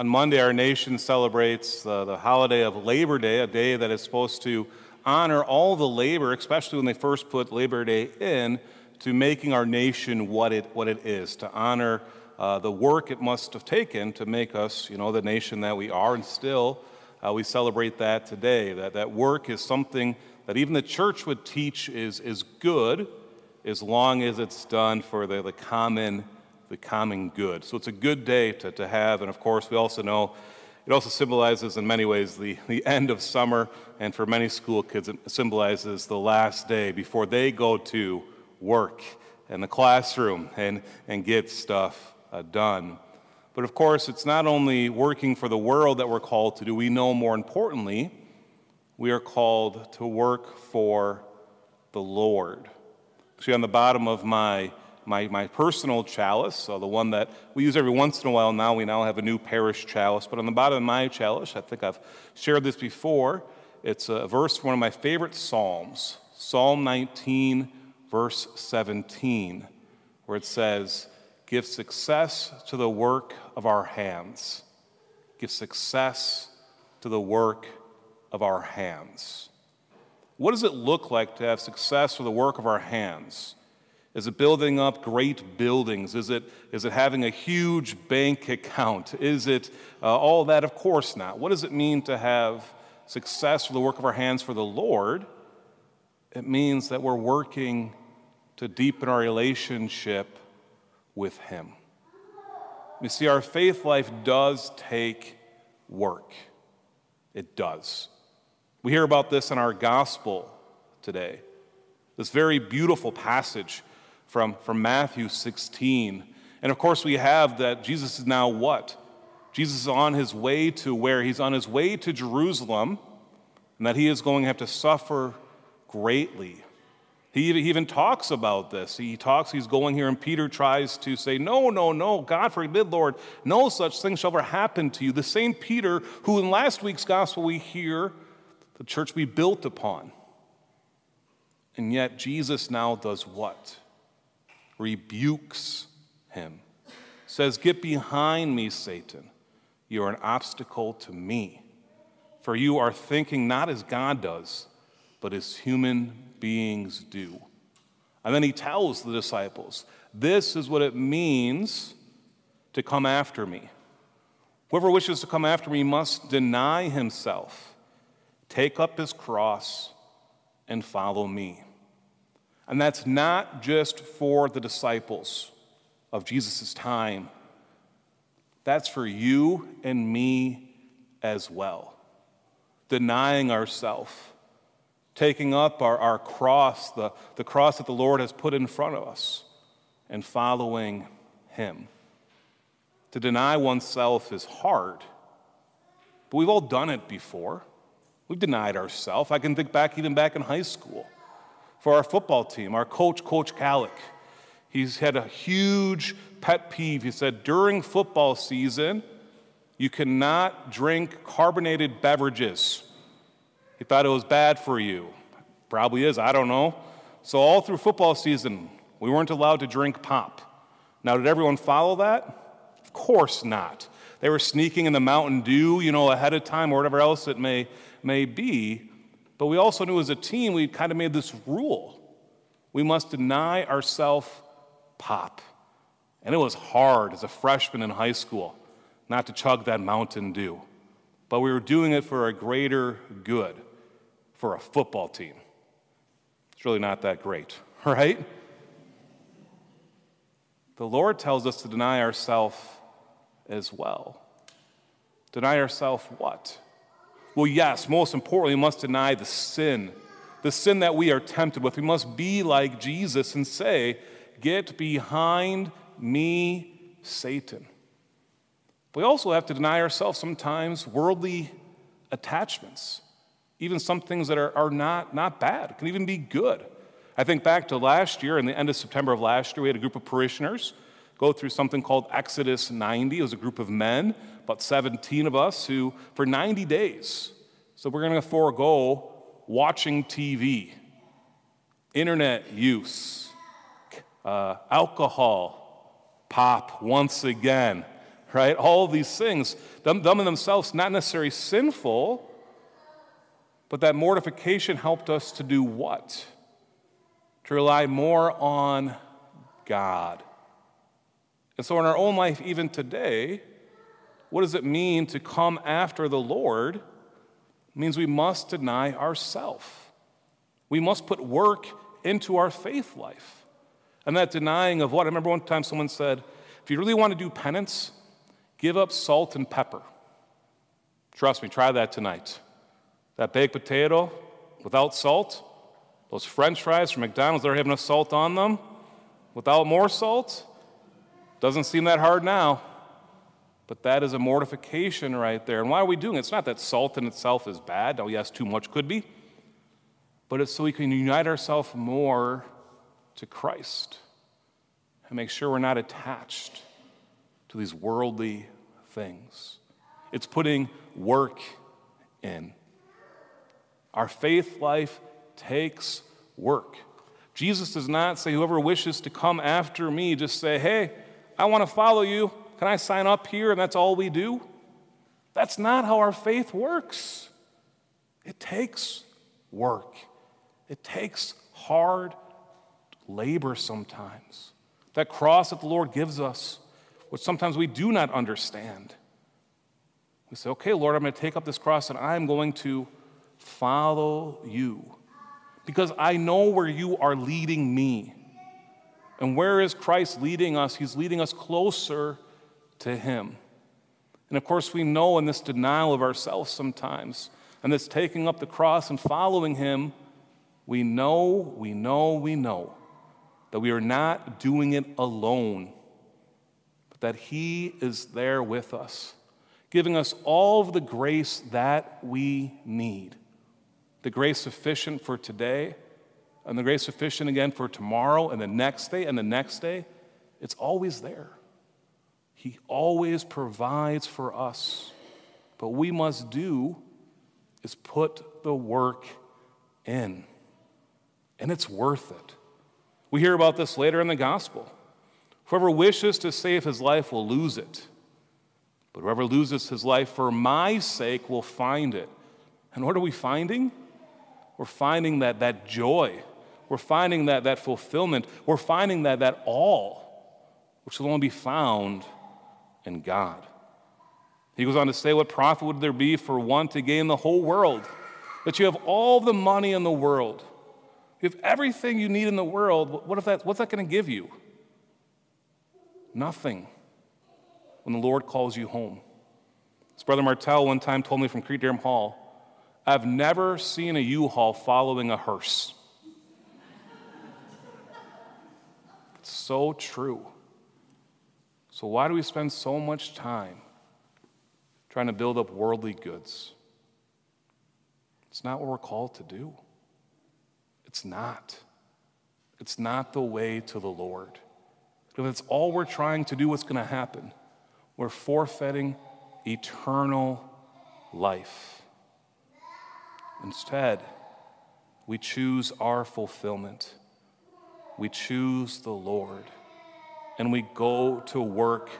On Monday, our nation celebrates uh, the holiday of Labor Day, a day that is supposed to honor all the labor, especially when they first put Labor Day in, to making our nation what it, what it is, to honor uh, the work it must have taken to make us, you know, the nation that we are. And still, uh, we celebrate that today. That, that work is something that even the church would teach is, is good as long as it's done for the, the common the common good. So it's a good day to, to have. And of course, we also know it also symbolizes, in many ways, the, the end of summer. And for many school kids, it symbolizes the last day before they go to work in the classroom and, and get stuff uh, done. But of course, it's not only working for the world that we're called to do, we know more importantly, we are called to work for the Lord. See, on the bottom of my my, my personal chalice, so the one that we use every once in a while now. We now have a new parish chalice. But on the bottom of my chalice, I think I've shared this before, it's a verse from one of my favorite Psalms, Psalm 19, verse 17, where it says, Give success to the work of our hands. Give success to the work of our hands. What does it look like to have success with the work of our hands? Is it building up great buildings? Is it, is it having a huge bank account? Is it uh, all that? Of course not. What does it mean to have success for the work of our hands for the Lord? It means that we're working to deepen our relationship with Him. You see, our faith life does take work. It does. We hear about this in our gospel today. This very beautiful passage from, from Matthew 16. And of course, we have that Jesus is now what? Jesus is on his way to where? He's on his way to Jerusalem, and that he is going to have to suffer greatly. He even talks about this. He talks, he's going here, and Peter tries to say, No, no, no, God forbid, Lord, no such thing shall ever happen to you. The same Peter who in last week's gospel we hear the church be built upon. And yet Jesus now does what? Rebukes him, says, Get behind me, Satan. You are an obstacle to me. For you are thinking not as God does, but as human beings do. And then he tells the disciples, This is what it means to come after me. Whoever wishes to come after me must deny himself, take up his cross, and follow me. And that's not just for the disciples of Jesus' time, that's for you and me as well. Denying ourselves, taking up our, our cross, the, the cross that the Lord has put in front of us, and following Him. To deny oneself is hard, but we've all done it before. We've denied ourselves. I can think back even back in high school for our football team, our coach, Coach Kalik. He's had a huge pet peeve. He said, during football season, you cannot drink carbonated beverages. He thought it was bad for you. Probably is, I don't know. So, all through football season, we weren't allowed to drink pop. Now, did everyone follow that? Of course not. They were sneaking in the Mountain Dew, you know, ahead of time or whatever else it may, may be. But we also knew as a team, we kind of made this rule. We must deny ourselves pop. And it was hard as a freshman in high school not to chug that Mountain Dew. But we were doing it for a greater good, for a football team. It's really not that great, right? The Lord tells us to deny ourselves as well. Deny ourselves what? Well, yes, most importantly, we must deny the sin, the sin that we are tempted with. We must be like Jesus and say, Get behind me, Satan. We also have to deny ourselves sometimes worldly attachments, even some things that are, are not, not bad, can even be good. I think back to last year, in the end of September of last year, we had a group of parishioners go through something called Exodus 90. It was a group of men, about 17 of us, who for 90 days, so we're going to forego watching TV, internet use, uh, alcohol, pop once again, right? All these things, them, them in themselves, not necessarily sinful, but that mortification helped us to do what? To rely more on God. And so, in our own life, even today, what does it mean to come after the Lord? Means we must deny ourselves. We must put work into our faith life. And that denying of what? I remember one time someone said, if you really want to do penance, give up salt and pepper. Trust me, try that tonight. That baked potato without salt, those french fries from McDonald's, they're having salt on them. Without more salt, doesn't seem that hard now. But that is a mortification right there. And why are we doing it? It's not that salt in itself is bad. Oh, yes, too much could be. But it's so we can unite ourselves more to Christ and make sure we're not attached to these worldly things. It's putting work in. Our faith life takes work. Jesus does not say, Whoever wishes to come after me, just say, Hey, I want to follow you. Can I sign up here? And that's all we do. That's not how our faith works. It takes work, it takes hard labor sometimes. That cross that the Lord gives us, which sometimes we do not understand. We say, okay, Lord, I'm going to take up this cross and I'm going to follow you because I know where you are leading me. And where is Christ leading us? He's leading us closer to Him. And of course, we know in this denial of ourselves sometimes, and this taking up the cross and following Him, we know, we know, we know that we are not doing it alone, but that He is there with us, giving us all of the grace that we need the grace sufficient for today, and the grace sufficient again for tomorrow, and the next day, and the next day, it's always there. He always provides for us. But we must do is put the work in. And it's worth it. We hear about this later in the gospel. Whoever wishes to save his life will lose it. But whoever loses his life for my sake will find it. And what are we finding? We're finding that, that joy. We're finding that, that fulfillment. We're finding that, that all, which will only be found in God. He goes on to say, What profit would there be for one to gain the whole world? That you have all the money in the world. You have everything you need in the world. What if that, what's that going to give you? Nothing when the Lord calls you home. His brother Martel one time told me from Cretin-Derham Hall, I've never seen a U Haul following a hearse. It's so true. So, why do we spend so much time trying to build up worldly goods? It's not what we're called to do. It's not. It's not the way to the Lord. If it's all we're trying to do, what's going to happen? We're forfeiting eternal life. Instead, we choose our fulfillment. We choose the Lord. And we go to work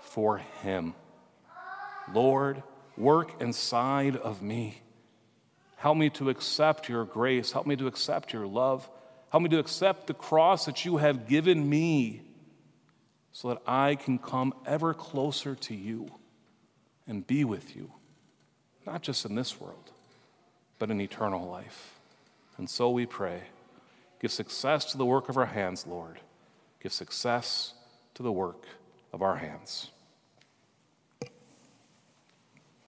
for Him. Lord, work inside of me. Help me to accept your grace. Help me to accept your love. Help me to accept the cross that you have given me so that I can come ever closer to you and be with you, not just in this world but in eternal life. And so we pray. Give success to the work of our hands, Lord. Give success to the work of our hands.